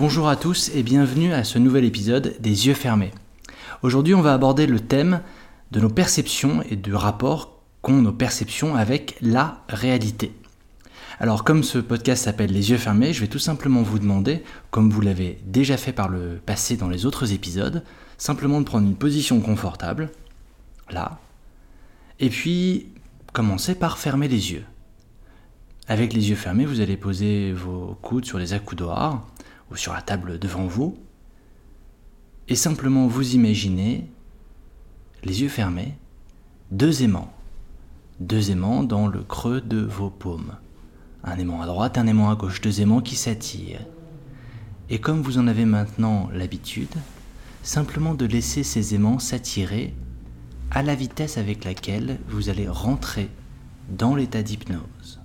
Bonjour à tous et bienvenue à ce nouvel épisode des yeux fermés. Aujourd'hui on va aborder le thème de nos perceptions et du rapport qu'ont nos perceptions avec la réalité. Alors comme ce podcast s'appelle Les yeux fermés, je vais tout simplement vous demander, comme vous l'avez déjà fait par le passé dans les autres épisodes, simplement de prendre une position confortable, là, et puis commencer par fermer les yeux. Avec les yeux fermés, vous allez poser vos coudes sur les accoudoirs ou sur la table devant vous et simplement vous imaginez, les yeux fermés, deux aimants. Deux aimants dans le creux de vos paumes. Un aimant à droite, un aimant à gauche, deux aimants qui s'attirent. Et comme vous en avez maintenant l'habitude, simplement de laisser ces aimants s'attirer à la vitesse avec laquelle vous allez rentrer dans l'état d'hypnose.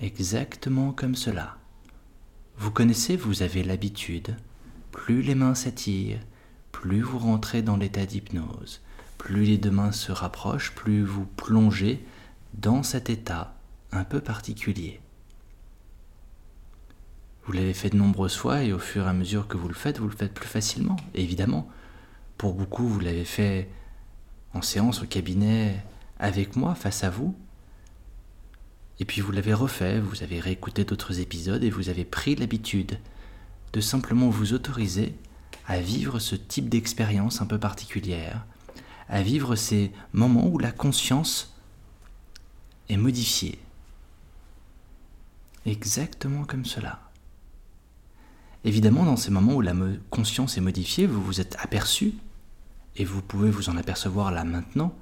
Exactement comme cela. Vous connaissez, vous avez l'habitude. Plus les mains s'attirent, plus vous rentrez dans l'état d'hypnose. Plus les deux mains se rapprochent, plus vous plongez dans cet état un peu particulier. Vous l'avez fait de nombreuses fois et au fur et à mesure que vous le faites, vous le faites plus facilement, évidemment. Pour beaucoup, vous l'avez fait en séance au cabinet avec moi, face à vous. Et puis vous l'avez refait, vous avez réécouté d'autres épisodes et vous avez pris l'habitude de simplement vous autoriser à vivre ce type d'expérience un peu particulière, à vivre ces moments où la conscience est modifiée. Exactement comme cela. Évidemment, dans ces moments où la conscience est modifiée, vous vous êtes aperçu, et vous pouvez vous en apercevoir là maintenant,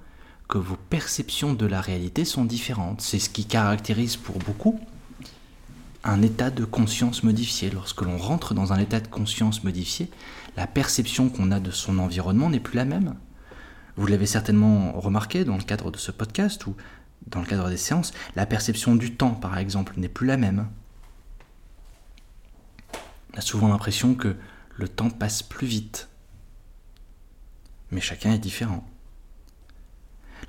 que vos perceptions de la réalité sont différentes. C'est ce qui caractérise pour beaucoup un état de conscience modifié. Lorsque l'on rentre dans un état de conscience modifié, la perception qu'on a de son environnement n'est plus la même. Vous l'avez certainement remarqué dans le cadre de ce podcast ou dans le cadre des séances, la perception du temps, par exemple, n'est plus la même. On a souvent l'impression que le temps passe plus vite. Mais chacun est différent.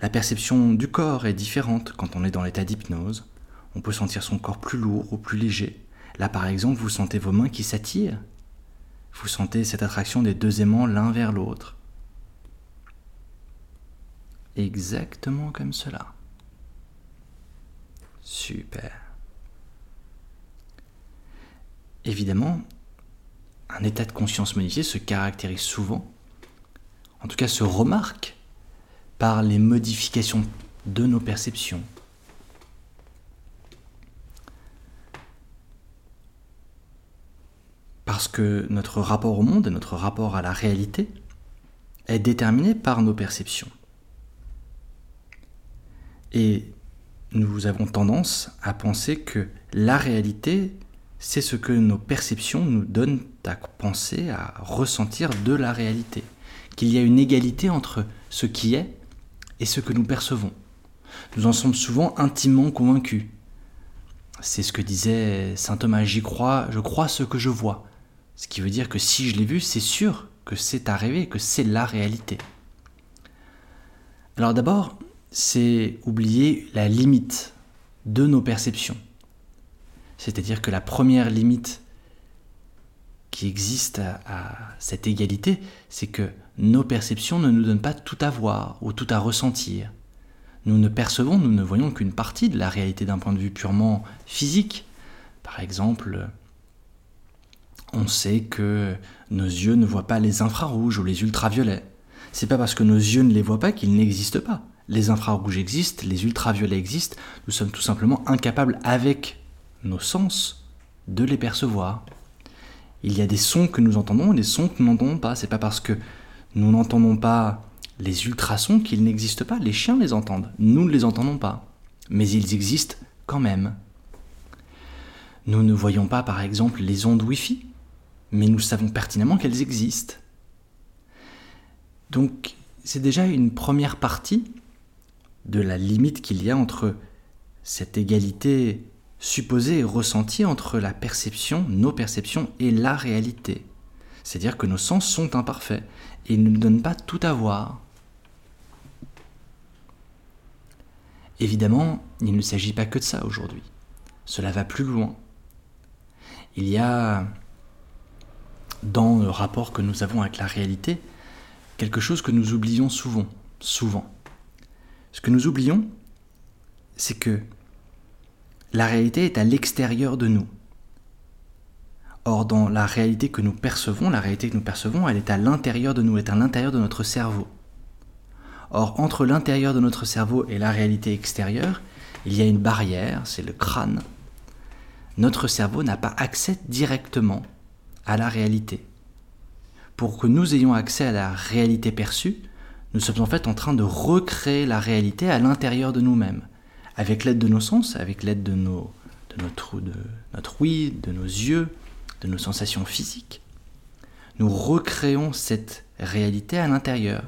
La perception du corps est différente quand on est dans l'état d'hypnose. On peut sentir son corps plus lourd ou plus léger. Là, par exemple, vous sentez vos mains qui s'attirent. Vous sentez cette attraction des deux aimants l'un vers l'autre. Exactement comme cela. Super. Évidemment, un état de conscience modifié se caractérise souvent, en tout cas se remarque, par les modifications de nos perceptions. Parce que notre rapport au monde et notre rapport à la réalité est déterminé par nos perceptions. Et nous avons tendance à penser que la réalité, c'est ce que nos perceptions nous donnent à penser, à ressentir de la réalité. Qu'il y a une égalité entre ce qui est et ce que nous percevons. Nous en sommes souvent intimement convaincus. C'est ce que disait saint Thomas, j'y crois, je crois ce que je vois. Ce qui veut dire que si je l'ai vu, c'est sûr que c'est arrivé, que c'est la réalité. Alors d'abord, c'est oublier la limite de nos perceptions. C'est-à-dire que la première limite qui existe à, cette égalité, c'est que nos perceptions ne nous donnent pas tout à voir ou tout à ressentir. Nous ne percevons, nous ne voyons qu'une partie de la réalité d'un point de vue purement physique. Par exemple, on sait que nos yeux ne voient pas les infrarouges ou les ultraviolets. C'est pas parce que nos yeux ne les voient pas qu'ils n'existent pas. Les infrarouges existent, les ultraviolets existent, nous sommes tout simplement incapables avec nos sens de les percevoir. Il y a des sons que nous entendons et des sons que nous n'entendons pas. C'est pas parce que nous n'entendons pas les ultrasons qu'ils n'existent pas. Les chiens les entendent. Nous ne les entendons pas. Mais ils existent quand même. Nous ne voyons pas, par exemple, les ondes Wi-Fi. Mais nous savons pertinemment qu'elles existent. Donc, c'est déjà une première partie de la limite qu'il y a entre cette égalité supposé et ressenti entre la perception, nos perceptions et la réalité. C'est-à-dire que nos sens sont imparfaits et ne nous donnent pas tout à voir. Évidemment, il ne s'agit pas que de ça aujourd'hui. Cela va plus loin. il y a dans le rapport que nous avons avec la réalité quelque chose que nous oublions souvent, souvent. Ce que nous oublions, c'est que la réalité est à l'extérieur de nous. Or, dans la réalité que nous percevons, la réalité que nous percevons, elle est à l'intérieur de nous, elle est à l'intérieur de notre cerveau. Or, entre l'intérieur de notre cerveau et la réalité extérieure, il y a une barrière, c'est le crâne. Notre cerveau n'a pas accès directement à la réalité. Pour que nous ayons accès à la réalité perçue, nous sommes en fait en train de recréer la réalité à l'intérieur de nous-mêmes, avec l'aide de nos sens, avec l'aide de, nos, de, notre, de notre oui, de nos yeux, de nos sensations physiques. Nous recréons cette réalité à l'intérieur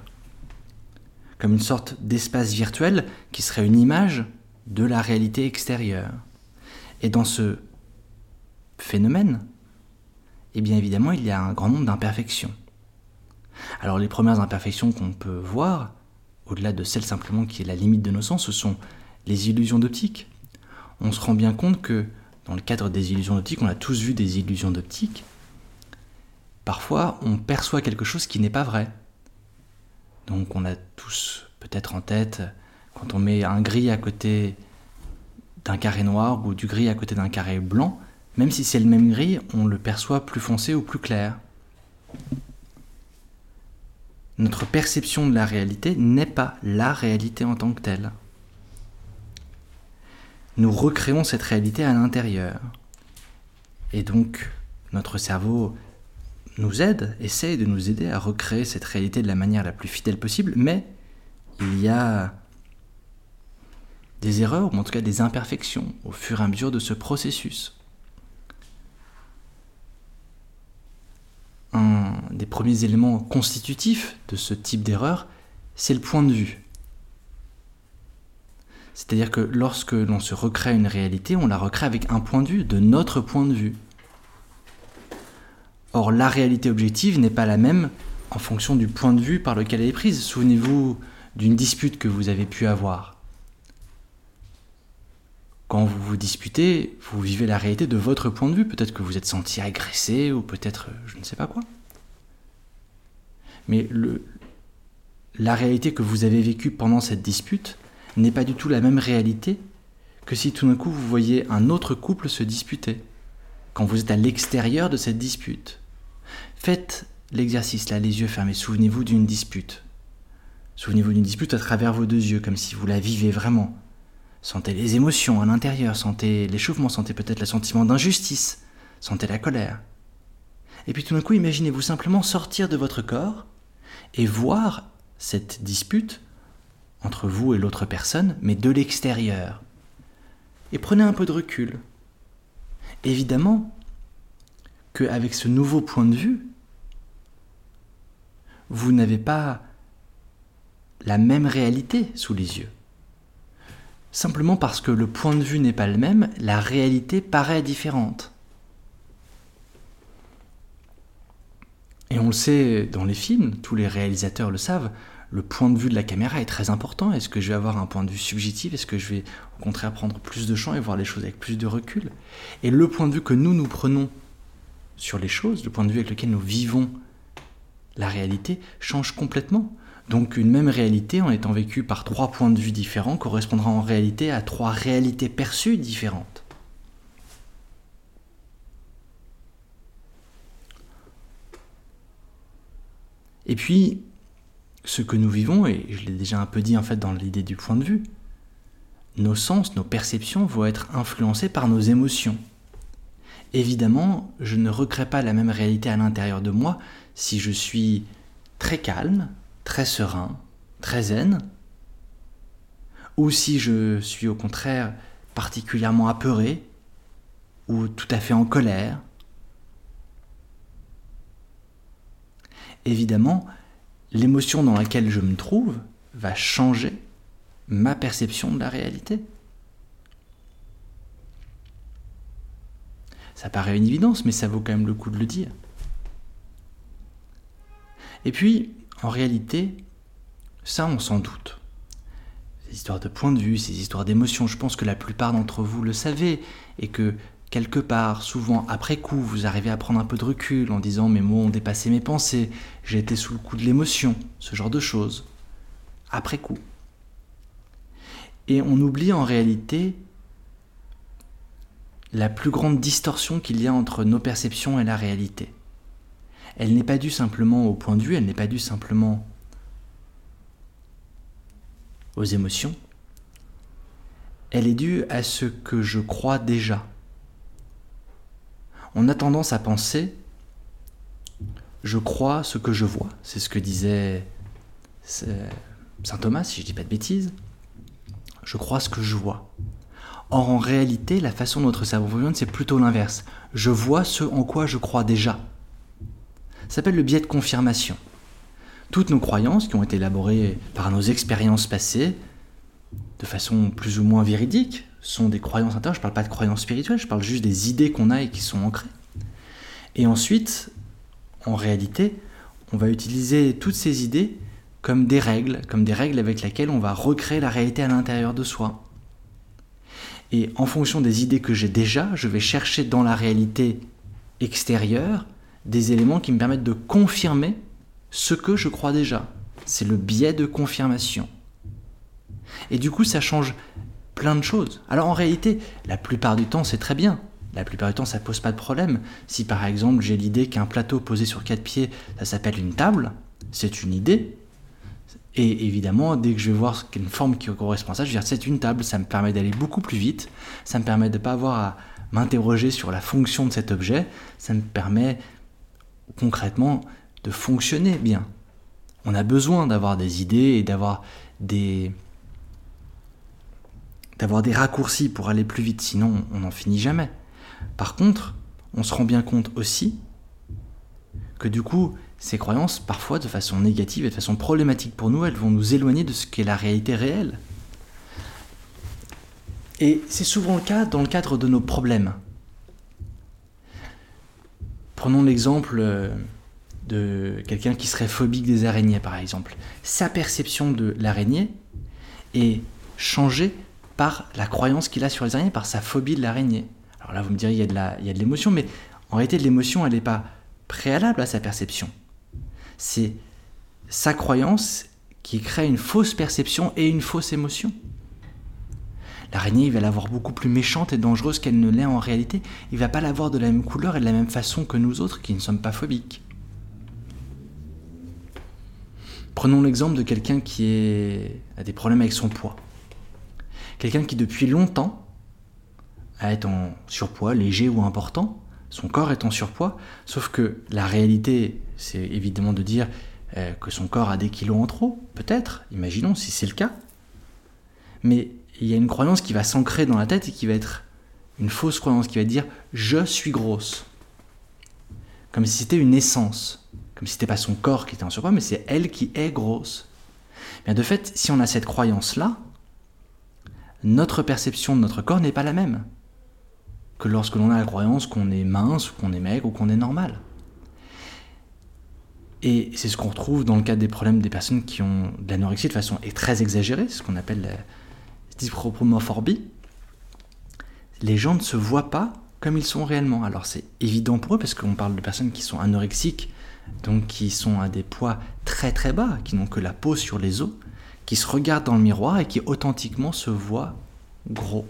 comme une sorte d'espace virtuel qui serait une image de la réalité extérieure. Et dans ce phénomène, eh bien évidemment, il y a un grand nombre d'imperfections. Alors les premières imperfections qu'on peut voir, au-delà de celle simplement qui est la limite de nos sens, ce sont les illusions d'optique. On se rend bien compte que dans le cadre des illusions d'optique, on a tous vu des illusions d'optique, parfois on perçoit quelque chose qui n'est pas vrai. Donc on a tous peut-être en tête, quand on met un gris à côté d'un carré noir ou du gris à côté d'un carré blanc, même si c'est le même gris, on le perçoit plus foncé ou plus clair. Notre perception de la réalité n'est pas la réalité en tant que telle. Nous recréons cette réalité à l'intérieur. Et donc, notre cerveau nous aide, essaye de nous aider à recréer cette réalité de la manière la plus fidèle possible, mais il y a des erreurs, ou en tout cas des imperfections, au fur et à mesure de ce processus. Un des premiers éléments constitutifs de ce type d'erreur, c'est le point de vue. C'est-à-dire que lorsque l'on se recrée une réalité, on la recrée avec un point de vue, de notre point de vue. Or, la réalité objective n'est pas la même en fonction du point de vue par lequel elle est prise. Souvenez-vous d'une dispute que vous avez pu avoir. Quand vous vous disputez, vous vivez la réalité de votre point de vue. Peut-être que vous êtes senti agressé ou peut-être je ne sais pas quoi. Mais la réalité que vous avez vécue pendant cette dispute n'est pas du tout la même réalité que si tout d'un coup vous voyez un autre couple se disputer, quand vous êtes à l'extérieur de cette dispute. Faites l'exercice là, les yeux fermés. Souvenez-vous d'une dispute. Souvenez-vous d'une dispute à travers vos deux yeux, comme si vous la vivez vraiment. Sentez les émotions à l'intérieur, sentez l'échauffement, sentez peut-être le sentiment d'injustice, sentez la colère. Et puis tout d'un coup, imaginez-vous simplement sortir de votre corps et voir cette dispute entre vous et l'autre personne, mais de l'extérieur. Et prenez un peu de recul. Évidemment, qu'avec ce nouveau point de vue, vous n'avez pas la même réalité sous les yeux. Simplement parce que le point de vue n'est pas le même, la réalité paraît différente. Et on le sait dans les films, tous les réalisateurs le savent, le point de vue de la caméra est très important. Est-ce que je vais avoir un point de vue subjectif? Est-ce que je vais au contraire prendre plus de champ et voir les choses avec plus de recul? Et le point de vue que nous nous prenons sur les choses, le point de vue avec lequel nous vivons la réalité, change complètement. Donc une même réalité, en étant vécue par trois points de vue différents, correspondra en réalité à trois réalités perçues différentes. Et puis, ce que nous vivons, et je l'ai déjà un peu dit en fait dans l'idée du point de vue, nos sens, nos perceptions vont être influencés par nos émotions. Évidemment, je ne recrée pas la même réalité à l'intérieur de moi si je suis très calme, très serein, très zen, ou si je suis au contraire particulièrement apeuré, ou tout à fait en colère. Évidemment, l'émotion dans laquelle je me trouve va changer ma perception de la réalité. Ça paraît une évidence, mais ça vaut quand même le coup de le dire. Et puis, en réalité, ça, on s'en doute. Ces histoires de point de vue, ces histoires d'émotions, je pense que la plupart d'entre vous le savez, et que quelque part, souvent après coup, vous arrivez à prendre un peu de recul en disant mes mots ont dépassé mes pensées, j'ai été sous le coup de l'émotion, ce genre de choses. Après coup. Et on oublie en réalité la plus grande distorsion qu'il y a entre nos perceptions et la réalité. Elle n'est pas due simplement au point de vue, elle n'est pas due simplement aux émotions, elle est due à ce que je crois déjà. On a tendance à penser je crois ce que je vois. C'est ce que disait saint Thomas, si je ne dis pas de bêtises. Je crois ce que je vois. Or, en réalité, la façon dont notre cerveau fonctionne, c'est plutôt l'inverse. Je vois ce en quoi je crois déjà. Ça s'appelle le biais de confirmation. Toutes nos croyances qui ont été élaborées par nos expériences passées, de façon plus ou moins véridique, sont des croyances intérieures. Je ne parle pas de croyances spirituelles, je parle juste des idées qu'on a et qui sont ancrées. Et ensuite, en réalité, on va utiliser toutes ces idées comme des règles, comme des règles avec lesquelles on va recréer la réalité à l'intérieur de soi. Et en fonction des idées que j'ai déjà, je vais chercher dans la réalité extérieure des éléments qui me permettent de confirmer ce que je crois déjà. C'est le biais de confirmation. Et du coup, ça change plein de choses. Alors en réalité, la plupart du temps, c'est très bien. La plupart du temps, ça pose pas de problème. Si par exemple, j'ai l'idée qu'un plateau posé sur quatre pieds, ça s'appelle une table, c'est une idée. Et évidemment, dès que je vais voir une forme qui correspond à ça, je vais dire c'est une table, ça me permet d'aller beaucoup plus vite, ça me permet de ne pas avoir à m'interroger sur la fonction de cet objet, ça me permet concrètement de fonctionner bien. On a besoin d'avoir des idées et d'avoir des, d'avoir des raccourcis pour aller plus vite, sinon on n'en finit jamais. Par contre, on se rend bien compte aussi que du coup, ces croyances, parfois de façon négative et de façon problématique pour nous, elles vont nous éloigner de ce qu'est la réalité réelle. Et c'est souvent le cas dans le cadre de nos problèmes. Prenons l'exemple euh, de quelqu'un qui serait phobique des araignées, par exemple. Sa perception de l'araignée est changée par la croyance qu'il a sur les araignées, par sa phobie de l'araignée. Alors là, vous me direz, il y a de l'émotion, mais en réalité, l'émotion, elle n'est pas préalable à sa perception. C'est sa croyance qui crée une fausse perception et une fausse émotion. L'araignée, il va la voir beaucoup plus méchante et dangereuse qu'elle ne l'est en réalité. Il va pas la voir de la même couleur et de la même façon que nous autres qui ne sommes pas phobiques. Prenons l'exemple de quelqu'un qui a des problèmes avec son poids. Quelqu'un qui depuis longtemps est en surpoids, léger ou important, son corps est en surpoids, sauf que la réalité, c'est évidemment de dire euh, que son corps a des kilos en trop, peut-être, imaginons si c'est le cas. Mais il y a une croyance qui va s'ancrer dans la tête et qui va être une fausse croyance qui va dire je suis grosse. Comme si c'était une essence, comme si c'était pas son corps qui était en surpoids, mais c'est elle qui est grosse. Bien de fait, si on a cette croyance-là, notre perception de notre corps n'est pas la même que lorsque l'on a la croyance qu'on est mince, ou qu'on est maigre, ou qu'on est normal. Et c'est ce qu'on retrouve dans le cadre des problèmes des personnes qui ont de l'anorexie de façon très exagérée, ce qu'on appelle la dyspropomophobie. Les gens ne se voient pas comme ils sont réellement. Alors c'est évident pour eux parce qu'on parle de personnes qui sont anorexiques, donc qui sont à des poids très très bas, qui n'ont que la peau sur les os, qui se regardent dans le miroir et qui authentiquement se voient gros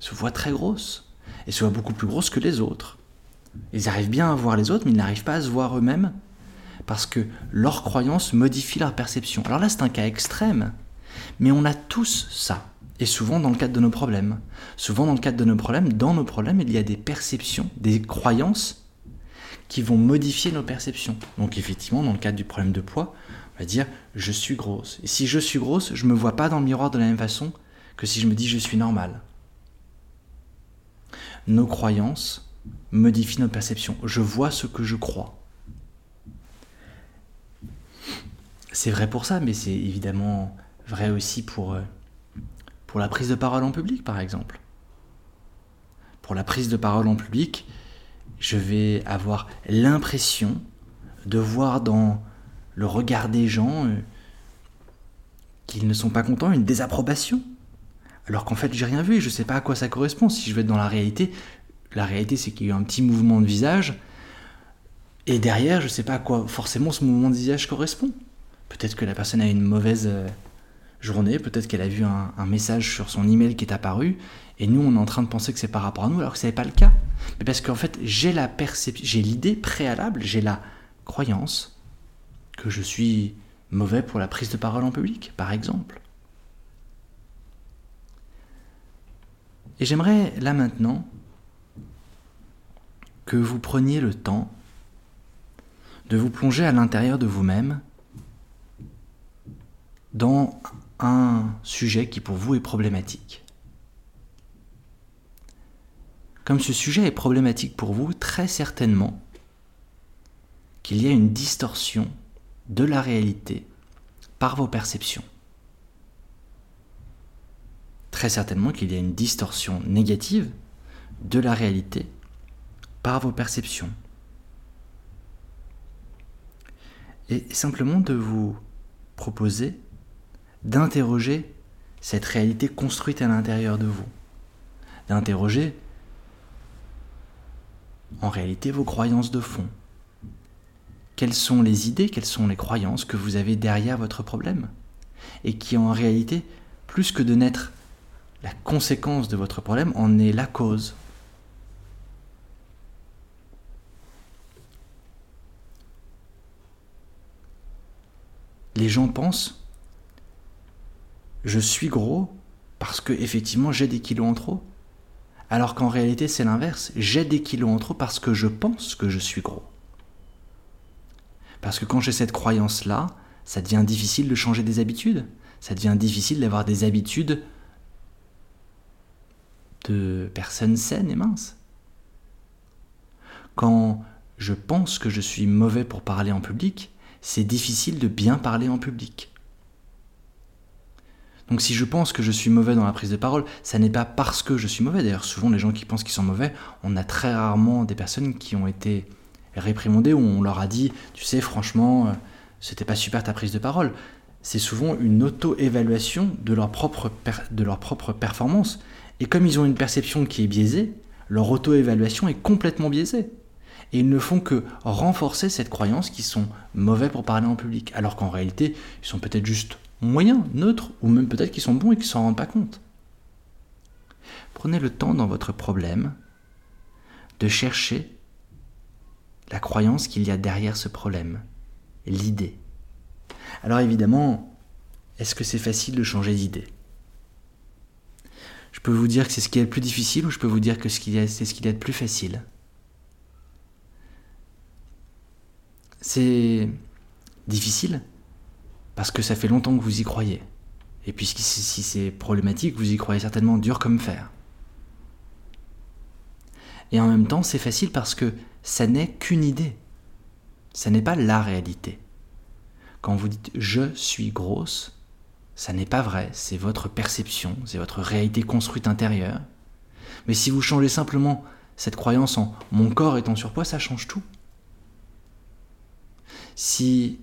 se voient très grosses, et se voient beaucoup plus grosses que les autres. Ils arrivent bien à voir les autres, mais ils n'arrivent pas à se voir eux-mêmes, parce que leurs croyances modifient leur perception. Alors là, c'est un cas extrême, mais on a tous ça, et souvent dans le cadre de nos problèmes. Souvent dans le cadre de nos problèmes, dans nos problèmes, il y a des perceptions, des croyances qui vont modifier nos perceptions. Donc effectivement, dans le cadre du problème de poids, va dire je suis grosse. Et si je suis grosse, je ne me vois pas dans le miroir de la même façon que si je me dis je suis normal nos croyances modifient nos perceptions. Je vois ce que je crois. C'est vrai pour ça, mais c'est évidemment vrai aussi euh, pour la prise de parole en public, par exemple. Pour la prise de parole en public, je vais avoir l'impression de voir dans le regard des gens euh, qu'ils ne sont pas contents, une désapprobation. alors qu'en fait j'ai rien vu et je ne sais pas à quoi ça correspond. Si je vais être dans la réalité, la réalité c'est qu'il y a eu un petit mouvement de visage et derrière je ne sais pas à quoi forcément ce mouvement de visage correspond. Peut-être que la personne a une mauvaise euh, journée, peut-être qu'elle a vu un, message sur son email qui est apparu et nous on est en train de penser que c'est par rapport à nous alors que ce n'est pas le cas. Mais parce qu'en fait j'ai la perception, j'ai l'idée préalable, j'ai la croyance que je suis mauvais pour la prise de parole en public, par exemple. Et j'aimerais là maintenant que vous preniez le temps de vous plonger à l'intérieur de vous-même dans un sujet qui pour vous est problématique. Comme ce sujet est problématique pour vous, très certainement qu'il y a une distorsion de la réalité par vos perceptions très certainement qu'il y a une distorsion négative de la réalité par vos perceptions. Et simplement de vous proposer d'interroger cette réalité construite à l'intérieur de vous, d'interroger en réalité vos croyances de fond. Quelles sont les idées, quelles sont les croyances que vous avez derrière votre problème et qui en réalité, plus que de naître la conséquence de votre problème en est la cause? Les gens pensent je suis gros parce que effectivement j'ai des kilos en trop. Alors qu'en réalité c'est l'inverse, j'ai des kilos en trop parce que je pense que je suis gros. Parce que quand j'ai cette croyance-là, ça devient difficile de changer des habitudes. Ça devient difficile d'avoir des habitudes de personnes saines et minces. Quand je pense que je suis mauvais pour parler en public, c'est difficile de bien parler en public. Donc si je pense que je suis mauvais dans la prise de parole, ça n'est pas parce que je suis mauvais. D'ailleurs, souvent les gens qui pensent qu'ils sont mauvais, on a très rarement des personnes qui ont été réprimandées où on leur a dit, tu sais, franchement, euh, c'était pas super ta prise de parole. C'est souvent une auto-évaluation de leur propre, de leur propre performance. Et comme ils ont une perception qui est biaisée, leur auto-évaluation est complètement biaisée. Et ils ne font que renforcer cette croyance qu'ils sont mauvais pour parler en public, alors qu'en réalité, ils sont peut-être juste moyens, neutres, ou même peut-être qu'ils sont bons et qu'ils s'en rendent pas compte. Prenez le temps dans votre problème de chercher la croyance qu'il y a derrière ce problème, l'idée. Alors évidemment, est-ce que c'est facile de changer d'idée? Je peux vous dire que c'est ce qui est le plus difficile ou je peux vous dire que c'est ce qu'il y a de plus facile? C'est difficile parce que ça fait longtemps que vous y croyez. Et puis si c'est problématique, vous y croyez certainement dur comme fer. Et en même temps, c'est facile parce que ça n'est qu'une idée. Ça n'est pas la réalité. Quand vous dites je suis grosse, ça n'est pas vrai, c'est votre perception, c'est votre réalité construite intérieure. Mais si vous changez simplement cette croyance en mon corps est en surpoids, ça change tout. Si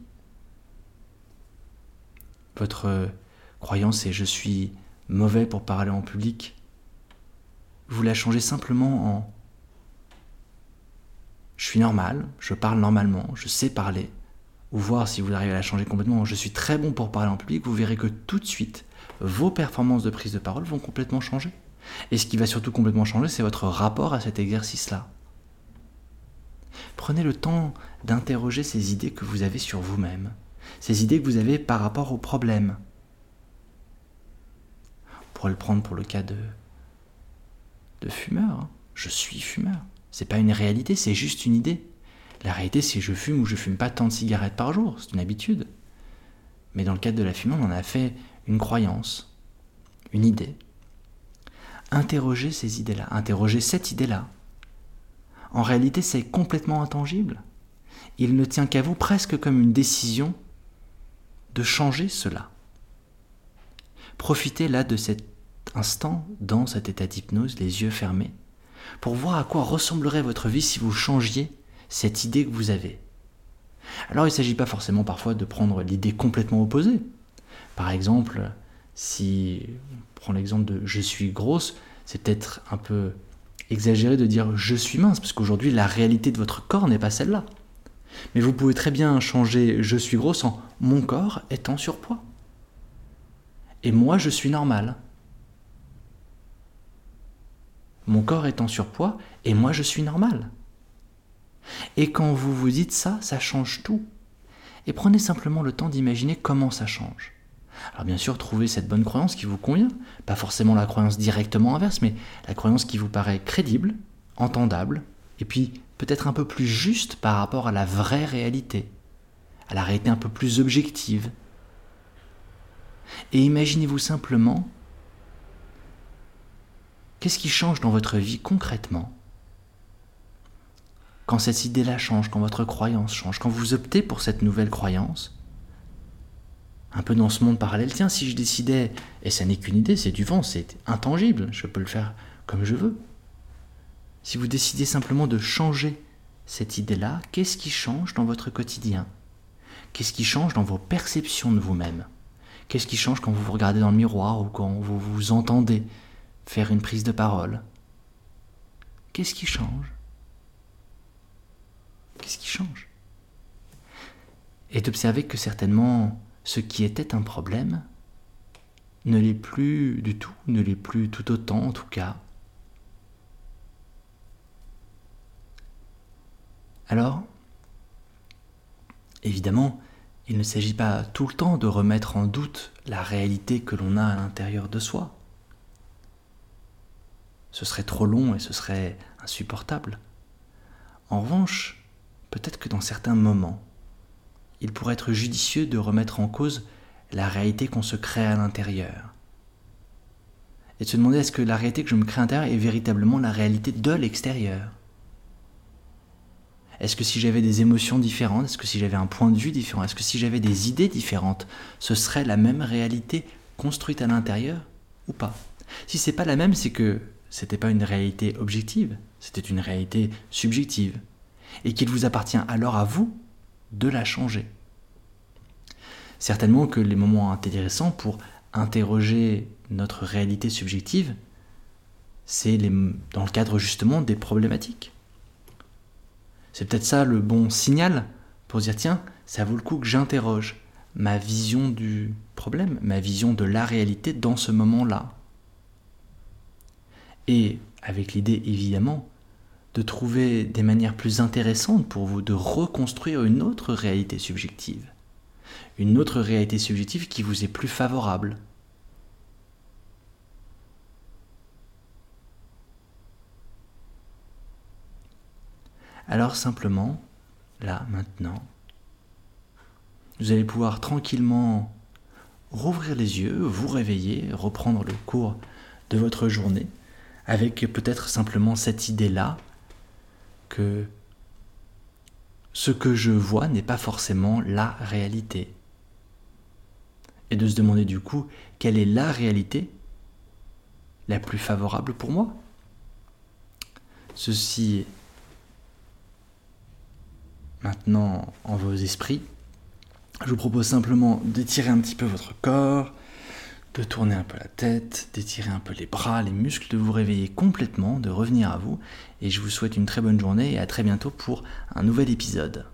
votre croyance est je suis mauvais pour parler en public, vous la changez simplement en je suis normal, je parle normalement, je sais parler, ou voir si vous arrivez à la changer complètement. Je suis très bon pour parler en public, vous verrez que tout de suite, vos performances de prise de parole vont complètement changer. Et ce qui va surtout complètement changer, c'est votre rapport à cet exercice-là. Prenez le temps d'interroger ces idées que vous avez sur vous-même, ces idées que vous avez par rapport au problème. On pourrait le prendre pour le cas de, fumeur. Hein. Je suis fumeur. C'est pas une réalité, c'est juste une idée. La réalité, c'est je fume ou je fume pas tant de cigarettes par jour, c'est une habitude. Mais dans le cadre de la fumée, on en a fait une croyance, une idée. Interrogez ces idées-là, interrogez cette idée-là. En réalité, c'est complètement intangible. Il ne tient qu'à vous presque comme une décision de changer cela. Profitez là de cet instant dans cet état d'hypnose, les yeux fermés, pour voir à quoi ressemblerait votre vie si vous changiez cette idée que vous avez. Alors il ne s'agit pas forcément parfois de prendre l'idée complètement opposée. Par exemple, Si on prend l'exemple de je suis grosse, c'est peut-être un peu exagéré de dire je suis mince, parce qu'aujourd'hui la réalité de votre corps n'est pas celle-là. Mais vous pouvez très bien changer je suis grosse en mon corps est en surpoids. Et moi je suis normal. Mon corps est en surpoids et moi je suis normal. Et quand vous vous dites ça, ça change tout. Et prenez simplement le temps d'imaginer comment ça change. Alors bien sûr, trouvez cette bonne croyance qui vous convient, pas forcément la croyance directement inverse, mais la croyance qui vous paraît crédible, entendable, et puis peut-être un peu plus juste par rapport à la vraie réalité, à la réalité un peu plus objective. Et imaginez-vous simplement qu'est-ce qui change dans votre vie concrètement quand cette idée-là change, quand votre croyance change, quand vous optez pour cette nouvelle croyance, un peu dans ce monde parallèle, tiens, si je décidais, et ça n'est qu'une idée, c'est du vent, c'est intangible, je peux le faire comme je veux. Si vous décidez simplement de changer cette idée-là, qu'est-ce qui change dans votre quotidien? Qu'est-ce qui change dans vos perceptions de vous-même? Qu'est-ce qui change quand vous vous regardez dans le miroir ou quand vous vous entendez? Faire une prise de parole Qu'est-ce qui change? Qu'est-ce qui change? Et d'observer que certainement ce qui était un problème ne l'est plus du tout, ne l'est plus tout autant en tout cas. Alors, évidemment, il ne s'agit pas tout le temps de remettre en doute la réalité que l'on a à l'intérieur de soi. Ce serait trop long et ce serait insupportable. En revanche, peut-être que dans certains moments, il pourrait être judicieux de remettre en cause la réalité qu'on se crée à l'intérieur. Et de se demander est-ce que la réalité que je me crée à l'intérieur est véritablement la réalité de l'extérieur? Est-ce que si j'avais des émotions différentes, est-ce que si j'avais un point de vue différent, est-ce que si j'avais des idées différentes, ce serait la même réalité construite à l'intérieur ou pas? Si c'est pas la même, c'est que c'était pas une réalité objective, c'était une réalité subjective et qu'il vous appartient alors à vous de la changer. Certainement que les moments intéressants pour interroger notre réalité subjective, c'est dans le cadre justement des problématiques. C'est peut-être ça le bon signal pour dire tiens, ça vaut le coup que j'interroge ma vision du problème, ma vision de la réalité dans ce moment-là. Et avec l'idée évidemment de trouver des manières plus intéressantes pour vous de reconstruire une autre réalité subjective. Une autre réalité subjective qui vous est plus favorable. Alors simplement, là, maintenant, vous allez pouvoir tranquillement rouvrir les yeux, vous réveiller, reprendre le cours de votre journée, avec peut-être simplement cette idée-là que ce que je vois n'est pas forcément la réalité. Et de se demander du coup quelle est la réalité la plus favorable pour moi? Ceci maintenant en vos esprits. Je vous propose simplement d'étirer un petit peu votre corps, de tourner un peu la tête, d'étirer un peu les bras, les muscles, de vous réveiller complètement, de revenir à vous. Et je vous souhaite une très bonne journée et à très bientôt pour un nouvel épisode.